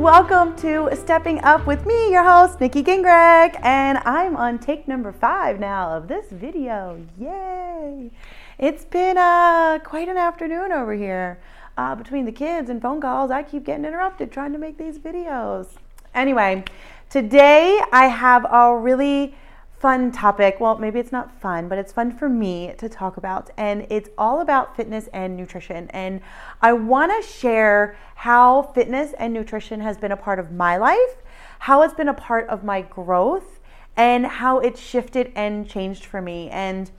Welcome to Stepping Up with me, your host, Nikki Gingrich, and I'm on take number five now of this video. Yay! It's been uh, quite an afternoon over here. Uh, between the kids and phone calls, I keep getting interrupted trying to make these videos. Anyway, today I have a really fun topic. Well, maybe it's not fun, but it's fun for me to talk about. And it's all about fitness and nutrition. And I want to share how fitness and nutrition has been a part of my life, how it's been a part of my growth, and how it shifted and changed for me. And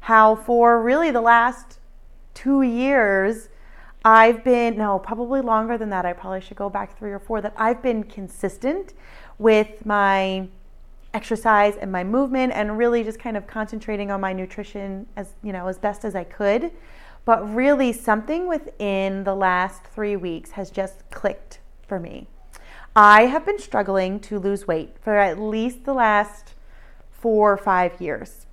how for really the last two years, I've been, no, probably longer than that. I probably should go back three or four, that I've been consistent with my exercise and my movement and really just kind of concentrating on my nutrition as you know as best as I could. But really something within the last 3 weeks has just clicked for me. I have been struggling to lose weight for at least the last 4 or 5 years.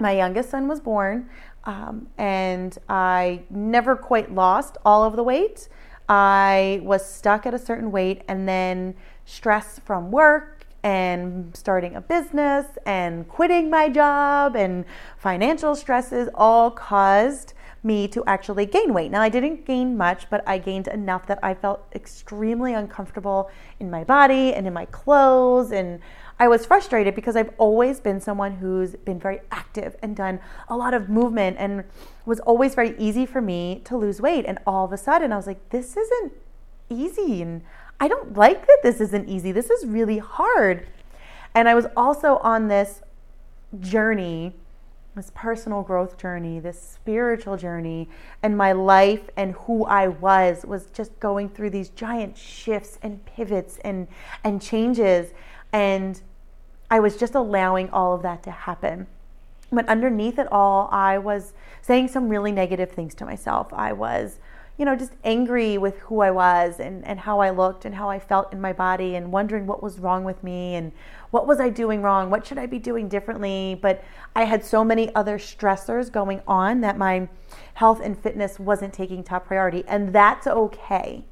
My youngest son was born um, and I never quite lost all of the weight. I was stuck at a certain weight and then stress from work and starting a business and quitting my job and financial stresses all caused me to actually gain weight. Now, I didn't gain much, but I gained enough that I felt extremely uncomfortable in my body and in my clothes. And I was frustrated because I've always been someone who's been very active and done a lot of movement and was always very easy for me to lose weight. And all of a sudden, I was like, this isn't easy. And I don't like that this isn't easy. This is really hard. And I was also on this journey, this personal growth journey, this spiritual journey, and my life and who I was was just going through these giant shifts and pivots and and changes and I was just allowing all of that to happen. But underneath it all, I was saying some really negative things to myself. I was you know, just angry with who I was and, and how I looked and how I felt in my body and wondering what was wrong with me and what was I doing wrong? What should I be doing differently? But I had so many other stressors going on that my health and fitness wasn't taking top priority. And that's okay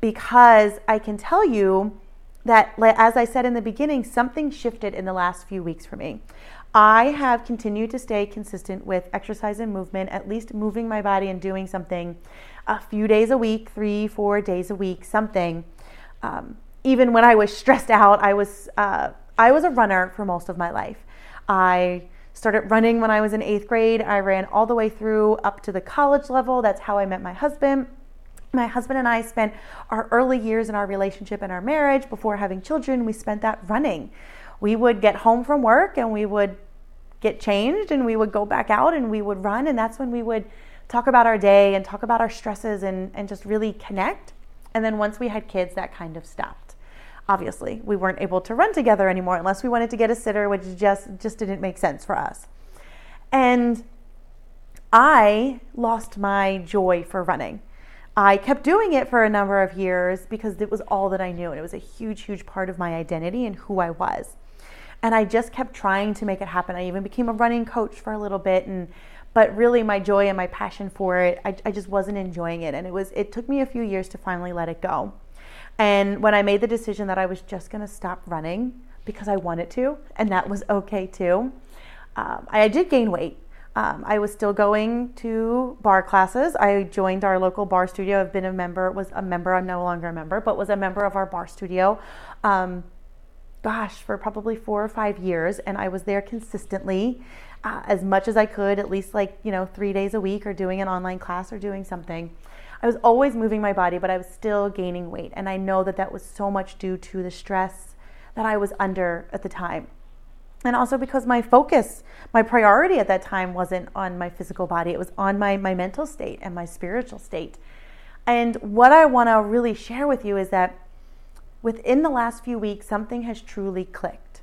because I can tell you that, as I said in the beginning, something shifted in the last few weeks for me. I have continued to stay consistent with exercise and movement, at least moving my body and doing something a few days a week, three, four days a week, something. Um, even when I was stressed out, I was uh, I was a runner for most of my life. I started running when I was in eighth grade. I ran all the way through up to the college level. That's how I met my husband. My husband and I spent our early years in our relationship and our marriage before having children. We spent that running. We would get home from work and we would get changed and we would go back out and we would run. And that's when we would talk about our day and talk about our stresses and, and just really connect. And then once we had kids, that kind of stopped. Obviously, we weren't able to run together anymore unless we wanted to get a sitter, which just just didn't make sense for us. And I lost my joy for running. I kept doing it for a number of years because it was all that I knew and it was a huge huge part of my identity and who I was. And I just kept trying to make it happen. I even became a running coach for a little bit and but really my joy and my passion for it I, I just wasn't enjoying it and it was it took me a few years to finally let it go and when i made the decision that i was just going to stop running because i wanted to and that was okay too um, I, I did gain weight um, I was still going to barre classes. I joined our local barre studio. I've been a member, was a member, I'm no longer a member, but was a member of our barre studio. Um, gosh, for probably four or five years, and I was there consistently uh, as much as I could, at least like, you know, three days a week or doing an online class or doing something. I was always moving my body, but I was still gaining weight. And I know that that was so much due to the stress that I was under at the time. And also because my focus, my priority at that time wasn't on my physical body, it was on my, my mental state and my spiritual state. And what I want to really share with you is that within the last few weeks, something has truly clicked.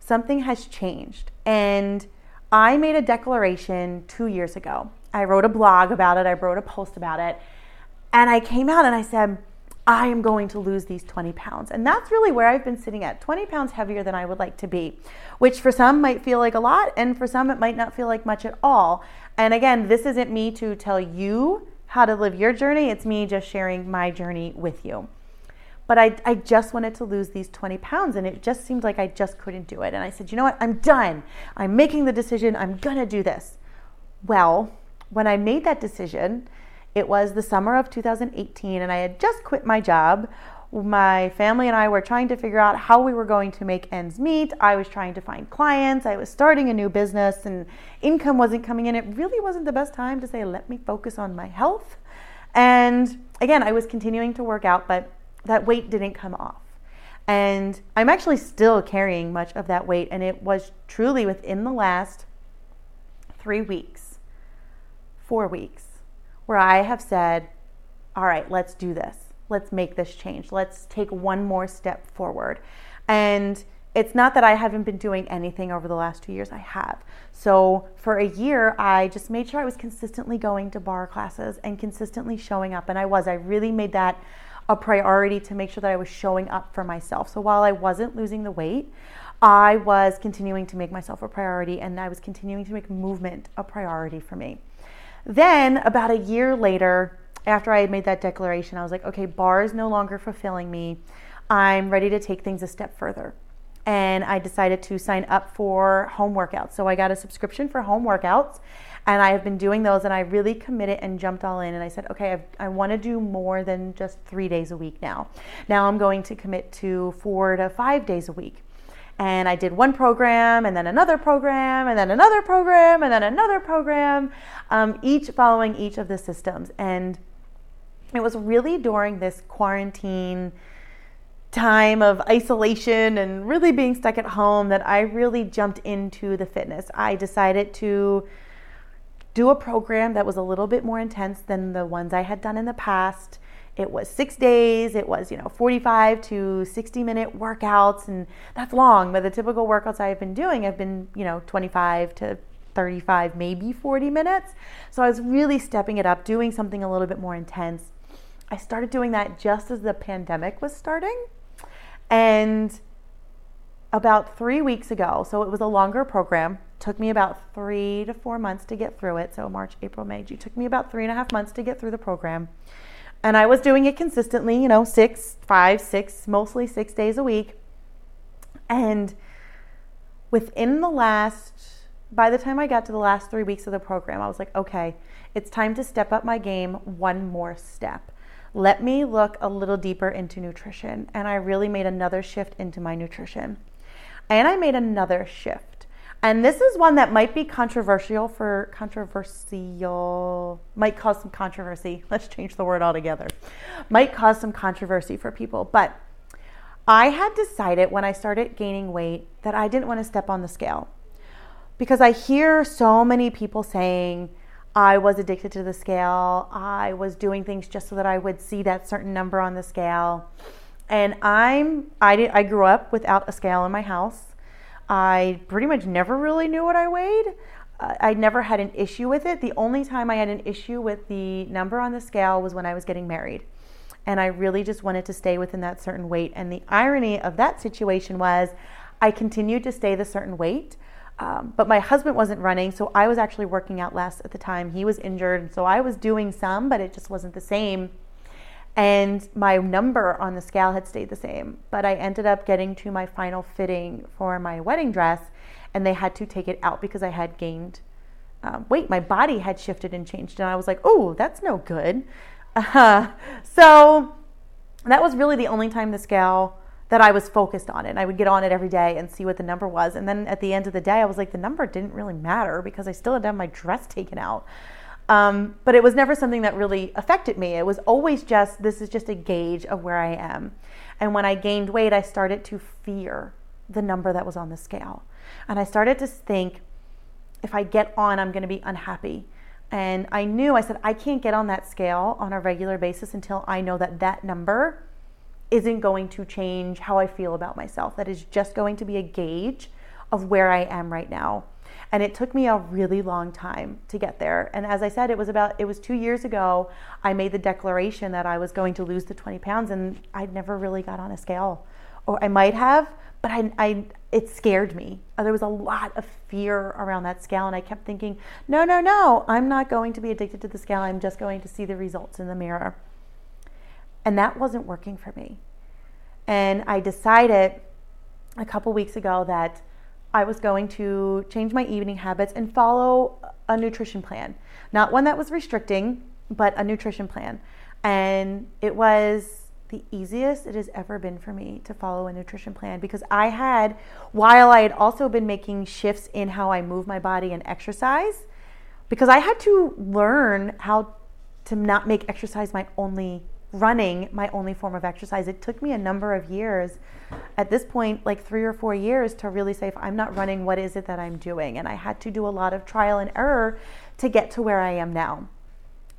Something has changed. And I made a declaration two years ago. I wrote a blog about it, I wrote a post about it. And I came out and I said, I am going to lose these 20 pounds. And that's really where I've been sitting at 20 pounds heavier than I would like to be, which for some might feel like a lot, and for some it might not feel like much at all. And again, this isn't me to tell you how to live your journey, it's me just sharing my journey with you. But I, I just wanted to lose these 20 pounds, and it just seemed like I just couldn't do it. And I said, you know what? I'm done. I'm making the decision. I'm going to do this. Well, when I made that decision, it was the summer of 2018, and I had just quit my job. My family and I were trying to figure out how we were going to make ends meet. I was trying to find clients. I was starting a new business, and income wasn't coming in. It really wasn't the best time to say, let me focus on my health. And again, I was continuing to work out, but that weight didn't come off. And I'm actually still carrying much of that weight, and it was truly within the last three weeks, four weeks, where I have said, all right, let's do this. Let's make this change. Let's take one more step forward. And it's not that I haven't been doing anything over the last two years, I have. So for a year, I just made sure I was consistently going to barre classes and consistently showing up. And I was, I really made that a priority to make sure that I was showing up for myself. So while I wasn't losing the weight, I was continuing to make myself a priority and I was continuing to make movement a priority for me. Then, about a year later, after I had made that declaration, I was like, okay, barre is no longer fulfilling me. I'm ready to take things a step further. And I decided to sign up for home workouts. So I got a subscription for home workouts and I have been doing those and I really committed and jumped all in. And I said, okay, I've, i want to do more than just three days a week now. Now I'm going to commit to four to five days a week. And I did one program, and then another program, and then another program, and then another program, um, each following each of the systems. And it was really during this quarantine time of isolation and really being stuck at home that I really jumped into the fitness. I decided to do a program that was a little bit more intense than the ones I had done in the past. It was six days. It was, you know, 45 to 60 minute workouts. And that's long, but the typical workouts I've been doing have been, you know, 25 to 35, maybe 40 minutes. So I was really stepping it up, doing something a little bit more intense. I started doing that just as the pandemic was starting. And about three weeks ago, so it was a longer program, took me about three to four months to get through it. So March, April, May, June, took me about three and a half months to get through the program. And I was doing it consistently, you know, six, five, six, mostly six days a week. And within the last, by the time I got to the last three weeks of the program, I was like, okay, it's time to step up my game one more step. Let me look a little deeper into nutrition. And I really made another shift into my nutrition. And I made another shift and this is one that might be controversial for controversial, might cause some controversy. Let's change the word altogether. Might cause some controversy for people. But I had decided when I started gaining weight that I didn't want to step on the scale because I hear so many people saying, I was addicted to the scale. I was doing things just so that I would see that certain number on the scale. And I'm I did I grew up without a scale in my house. I pretty much never really knew what I weighed. Uh, I never had an issue with it. The only time I had an issue with the number on the scale was when I was getting married. And I really just wanted to stay within that certain weight. And the irony of that situation was I continued to stay the certain weight. Um, but my husband wasn't running, so I was actually working out less at the time. He was injured, so I was doing some, but it just wasn't the same and my number on the scale had stayed the same. But I ended up getting to my final fitting for my wedding dress, and they had to take it out because I had gained um, weight. My body had shifted and changed, and I was like, oh, that's no good. Uh, so that was really the only time the scale that I was focused on it. And I would get on it every day and see what the number was. And then at the end of the day, I was like, the number didn't really matter because I still had to have my dress taken out. Um, but it was never something that really affected me. It was always just, this is just a gauge of where I am. And when I gained weight, I started to fear the number that was on the scale. And I started to think, if I get on, I'm going to be unhappy. And I knew, I said, I can't get on that scale on a regular basis until I know that that number isn't going to change how I feel about myself. That is just going to be a gauge of where I am right now. And it took me a really long time to get there. And as I said, it was about, it was two years ago, I made the declaration that I was going to lose the 20 pounds, and I never really got on a scale. Or I might have, but I, I, it scared me. Uh, there was a lot of fear around that scale, and I kept thinking, no, no, no, I'm not going to be addicted to the scale. I'm just going to see the results in the mirror. And that wasn't working for me. And I decided a couple weeks ago that I was going to change my evening habits and follow a nutrition plan. Not one that was restricting, but a nutrition plan. And it was the easiest it has ever been for me to follow a nutrition plan because I had, while I had also been making shifts in how I move my body and exercise, because I had to learn how to not make exercise my only running my only form of exercise. It took me a number of years, at this point, like three or four years, to really say, if I'm not running, what is it that I'm doing? And I had to do a lot of trial and error to get to where I am now.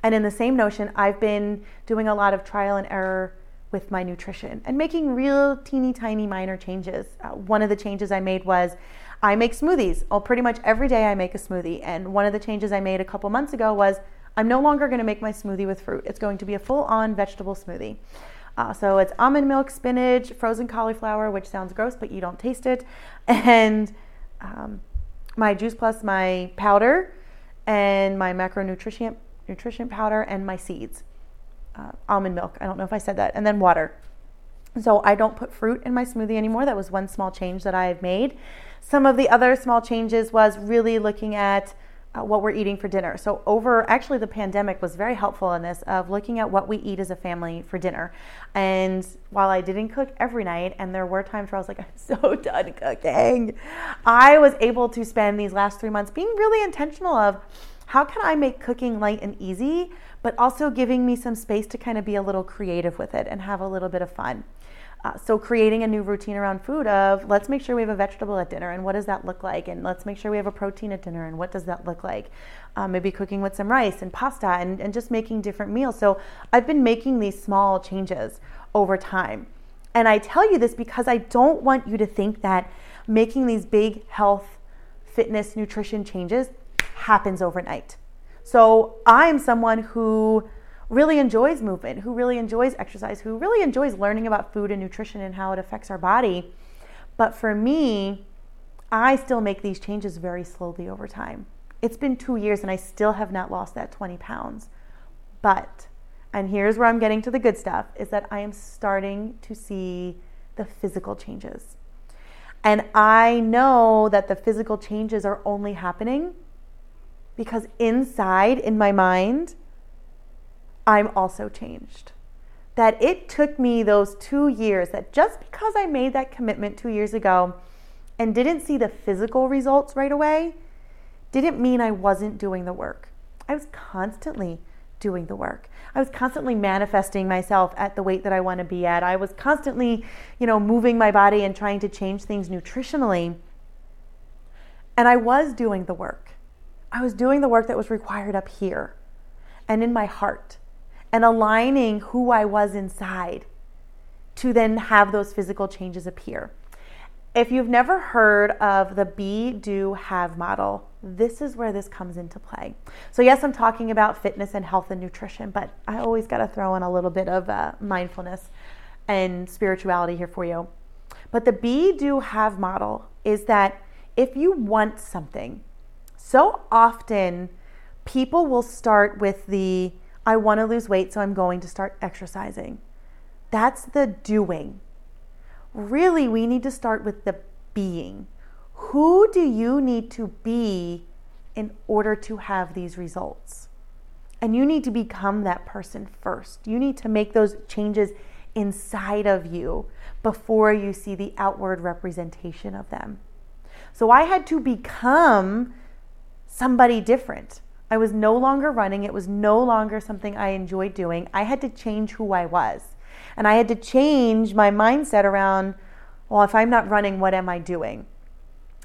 And in the same notion, I've been doing a lot of trial and error with my nutrition and making real teeny tiny minor changes. Uh, one of the changes I made was I make smoothies. Well, pretty much every day I make a smoothie. And one of the changes I made a couple months ago was I'm no longer going to make my smoothie with fruit. It's going to be a full on vegetable smoothie. Uh, so it's almond milk, spinach, frozen cauliflower, which sounds gross, but you don't taste it, and um, my Juice Plus, my powder, and my macronutrient nutrition powder, and my seeds uh, almond milk. I don't know if I said that, and then water. So I don't put fruit in my smoothie anymore. That was one small change that I've made. Some of the other small changes was really looking at uh, what we're eating for dinner. So over actually the pandemic was very helpful in this of looking at what we eat as a family for dinner. And while I didn't cook every night and there were times where I was like I'm so done cooking, I was able to spend these last 3 months being really intentional of how can I make cooking light and easy but also giving me some space to kind of be a little creative with it and have a little bit of fun. Uh, so creating a new routine around food of let's make sure we have a vegetable at dinner and what does that look like? And let's make sure we have a protein at dinner and what does that look like? Uh, maybe cooking with some rice and pasta and, and just making different meals. So i've been making these small changes over time. And i tell you this because i don't want you to think that making these big health fitness nutrition changes happens overnight. So I'm someone who really enjoys movement, who really enjoys exercise, who really enjoys learning about food and nutrition and how it affects our body. But for me, I still make these changes very slowly over time. It's been two years and I still have not lost that 20 pounds. But, and here's where I'm getting to the good stuff, is that I am starting to see the physical changes. And I know that the physical changes are only happening because inside in my mind, I'm also changed. That it took me those two years, that just because I made that commitment two years ago and didn't see the physical results right away, didn't mean I wasn't doing the work. I was constantly doing the work. I was constantly manifesting myself at the weight that I want to be at. I was constantly, you know, moving my body and trying to change things nutritionally. And I was doing the work. I was doing the work that was required up here and in my heart and aligning who I was inside to then have those physical changes appear. If you've never heard of the be, do, have model, this is where this comes into play. So, yes, I'm talking about fitness and health and nutrition, but I always got to throw in a little bit of uh, mindfulness and spirituality here for you. But the be, do, have model is that if you want something, so often people will start with the I want to lose weight, so I'm going to start exercising. That's the doing. Really, we need to start with the being. Who do you need to be in order to have these results? And you need to become that person first. You need to make those changes inside of you before you see the outward representation of them. So I had to become somebody different. I was no longer running. It was no longer something I enjoyed doing. I had to change who I was. And I had to change my mindset around, well, if I'm not running, what am I doing?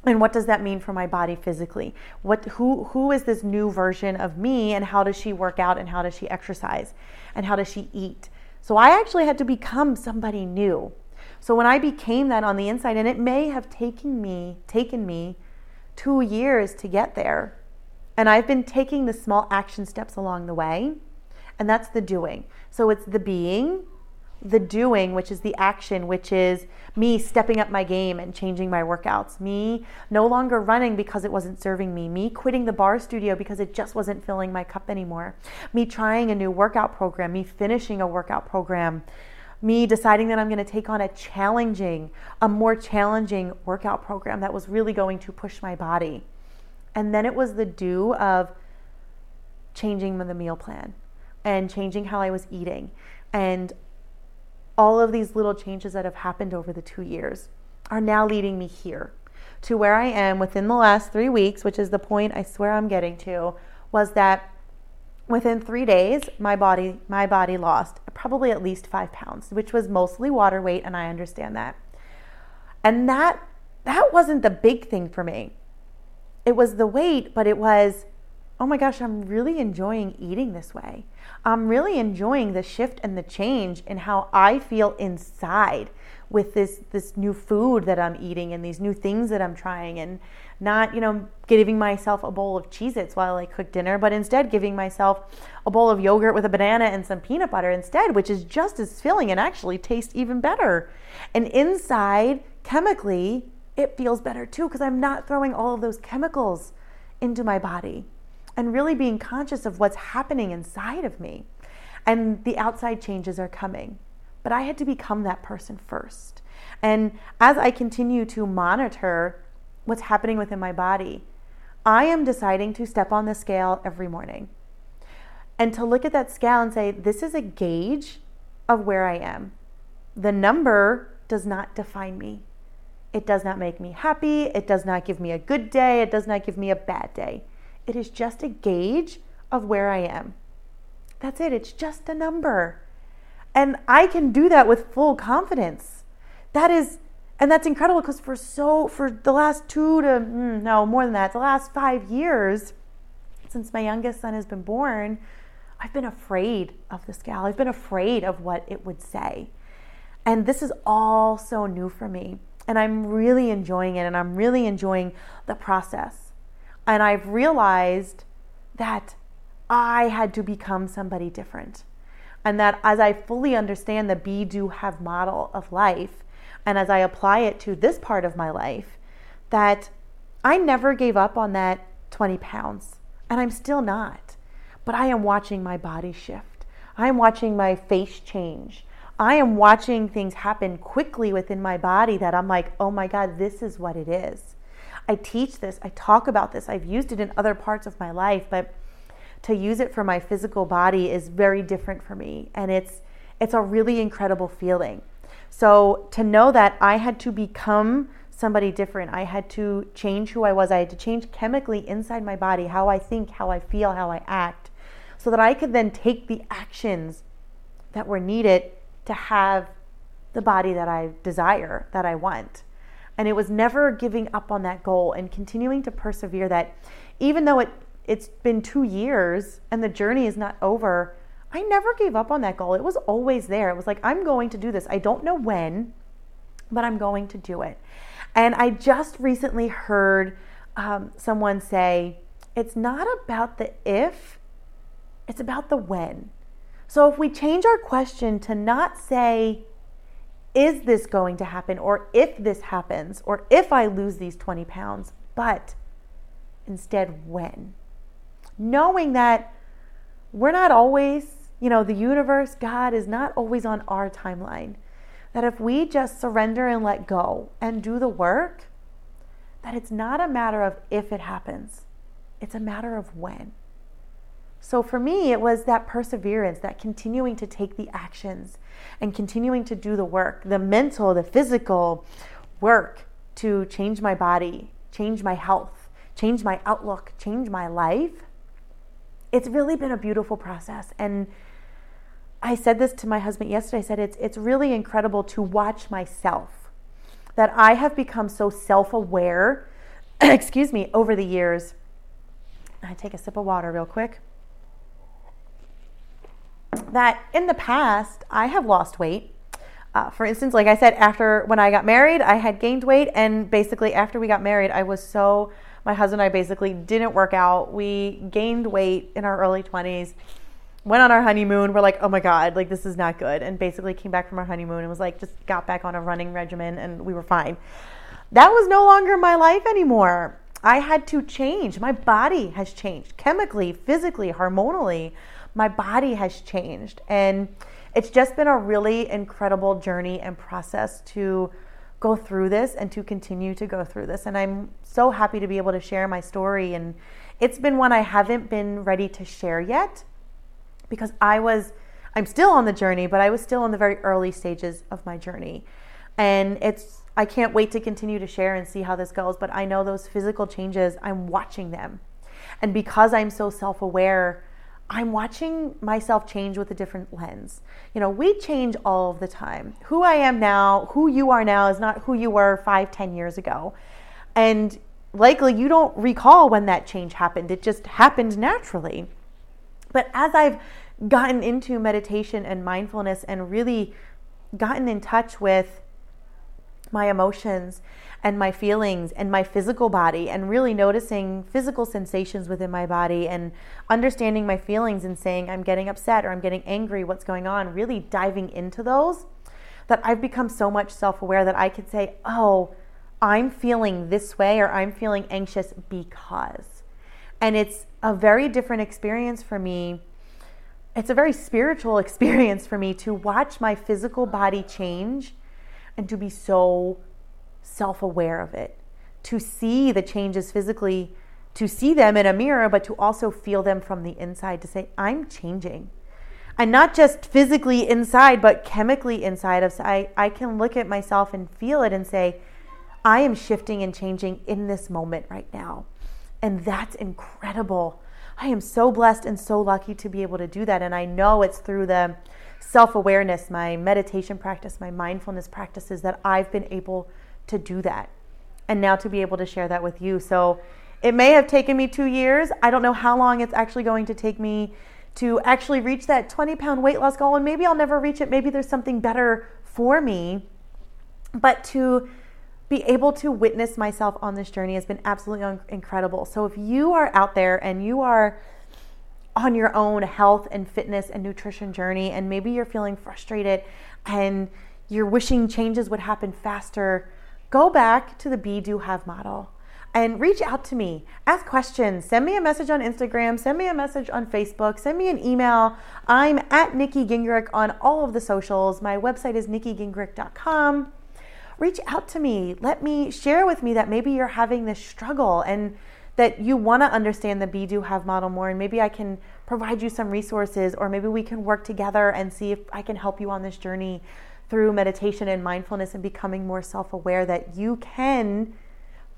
And what does that mean for my body physically? What who who is this new version of me and how does she work out and how does she exercise and how does she eat? So I actually had to become somebody new. So when I became that on the inside and it may have taken me taken me 2 years to get there. And I've been taking the small action steps along the way. And that's the doing. So it's the being, the doing, which is the action, which is me stepping up my game and changing my workouts, me no longer running because it wasn't serving me, me quitting the barre studio because it just wasn't filling my cup anymore, me trying a new workout program, me finishing a workout program, me deciding that I'm going to take on a challenging, a more challenging workout program that was really going to push my body. And then it was the do of changing the meal plan and changing how I was eating and all of these little changes that have happened over the two years are now leading me here to where I am within the last three weeks, which is the point I swear I'm getting to, was that within three days my body my body lost probably at least five pounds, which was mostly water weight, and I understand that. And that that wasn't the big thing for me. It was the weight, but it was oh my gosh, I'm really enjoying eating this way. I'm really enjoying the shift and the change in how I feel inside with this this new food that I'm eating and these new things that I'm trying and not, you know, giving myself a bowl of Cheez-Its while I cook dinner, but instead giving myself a bowl of yogurt with a banana and some peanut butter instead, which is just as filling and actually tastes even better. And inside, chemically, it feels better too because I'm not throwing all of those chemicals into my body and really being conscious of what's happening inside of me. And the outside changes are coming. But I had to become that person first. And as I continue to monitor what's happening within my body, I am deciding to step on the scale every morning and to look at that scale and say, this is a gauge of where I am. The number does not define me. It does not make me happy. It does not give me a good day. It does not give me a bad day. It is just a gauge of where I am. That's it. It's just a number. And I can do that with full confidence. That is, and that's incredible because for so, for the last two to, mm, no, more than that, the last five years, since my youngest son has been born, I've been afraid of the scale. I've been afraid of what it would say. And this is all so new for me. And I'm really enjoying it and I'm really enjoying the process. And I've realized that I had to become somebody different. And that as I fully understand the be, do, have model of life, and as I apply it to this part of my life, that I never gave up on that 20 pounds. And I'm still not. But I am watching my body shift. I am watching my face change. I am watching things happen quickly within my body that I'm like, oh my God, this is what it is. I teach this, I talk about this, I've used it in other parts of my life, but to use it for my physical body is very different for me and it's it's a really incredible feeling. So to know that I had to become somebody different, I had to change who I was, I had to change chemically inside my body, how I think, how I feel, how I act, so that I could then take the actions that were needed to have the body that I desire, that I want. And it was never giving up on that goal and continuing to persevere that even though it, it's been two years and the journey is not over, I never gave up on that goal. It was always there. It was like, I'm going to do this. I don't know when, but I'm going to do it. And I just recently heard um, someone say, it's not about the if, it's about the when. So if we change our question to not say, is this going to happen? Or if this happens, or if I lose these 20 pounds, but instead, when? Knowing that we're not always, you know, the universe, God is not always on our timeline. That if we just surrender and let go and do the work, that it's not a matter of if it happens, it's a matter of when. So for me, it was that perseverance, that continuing to take the actions and continuing to do the work, the mental, the physical work to change my body, change my health, change my outlook, change my life. It's really been a beautiful process. And I said this to my husband yesterday. I said it's it's really incredible to watch myself. That I have become so self-aware, excuse me, over the years. I take a sip of water real quick that in the past I have lost weight. Uh, for instance, like I said, after when I got married, I had gained weight, and basically after we got married, I was so my husband and I basically didn't work out. We gained weight in our early 20s, went on our honeymoon. We're like, oh my God, like this is not good. And basically came back from our honeymoon and was like, just got back on a running regimen and we were fine. That was no longer my life anymore. I had to change. My body has changed chemically, physically, hormonally my body has changed. And it's just been a really incredible journey and process to go through this and to continue to go through this. And I'm so happy to be able to share my story. And it's been one I haven't been ready to share yet because I was, I'm still on the journey, but I was still in the very early stages of my journey. And it's, I can't wait to continue to share and see how this goes. But I know those physical changes, I'm watching them. And because I'm so self aware, I'm watching myself change with a different lens. You know, we change all of the time. Who I am now, who you are now, is not who you were five, ten years ago. And likely you don't recall when that change happened, it just happened naturally. But as I've gotten into meditation and mindfulness and really gotten in touch with my emotions and my feelings and my physical body and really noticing physical sensations within my body and understanding my feelings and saying I'm getting upset or I'm getting angry, what's going on, really diving into those that I've become so much self-aware that I could say, "Oh, I'm feeling this way or I'm feeling anxious because." And it's a very different experience for me. It's a very spiritual experience for me to watch my physical body change and to be so self aware of it, to see the changes physically, to see them in a mirror, but to also feel them from the inside, to say, I'm changing. And not just physically inside, but chemically inside of I, I can look at myself and feel it and say, I am shifting and changing in this moment right now. And that's incredible. I am so blessed and so lucky to be able to do that. And I know it's through the self awareness, my meditation practice, my mindfulness practices that I've been able to do that and now to be able to share that with you. So it may have taken me two years. I don't know how long it's actually going to take me to actually reach that 20 pound weight loss goal. And maybe I'll never reach it. Maybe there's something better for me. But to be able to witness myself on this journey has been absolutely incredible. So if you are out there and you are on your own health and fitness and nutrition journey, and maybe you're feeling frustrated and you're wishing changes would happen faster, go back to the Be Do Have model and reach out to me. Ask questions. Send me a message on Instagram. Send me a message on Facebook. Send me an email. I'm at Nikki Gingrich on all of the socials. My website is nikkigingrich.com. Reach out to me. Let me share with me that maybe you're having this struggle and that you want to understand the Be Do Have model more. And maybe I can provide you some resources, or maybe we can work together and see if I can help you on this journey through meditation and mindfulness and becoming more self aware that you can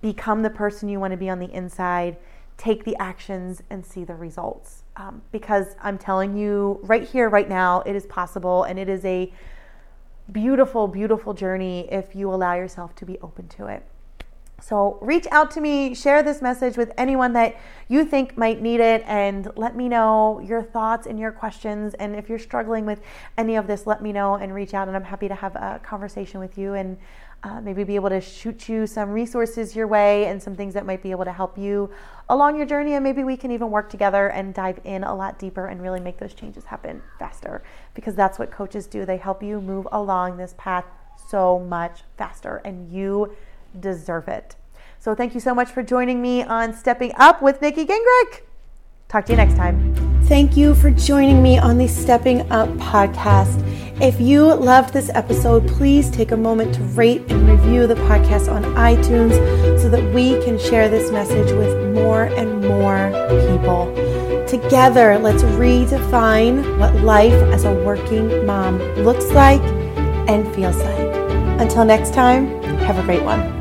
become the person you want to be on the inside, take the actions, and see the results. Um, because I'm telling you right here, right now, it is possible and it is a beautiful, beautiful journey if you allow yourself to be open to it. So reach out to me, share this message with anyone that you think might need it, and let me know your thoughts and your questions. And if you're struggling with any of this, let me know and reach out. And I'm happy to have a conversation with you and uh, maybe be able to shoot you some resources your way and some things that might be able to help you along your journey. And maybe we can even work together and dive in a lot deeper and really make those changes happen faster because that's what coaches do. They help you move along this path so much faster. And you deserve it. So thank you so much for joining me on Stepping Up with Nikki Gingrich. Talk to you next time. Thank you for joining me on the Stepping Up podcast. If you loved this episode, please take a moment to rate and review the podcast on iTunes so that we can share this message with more and more people. Together, let's redefine what life as a working mom looks like and feels like. Until next time, have a great one.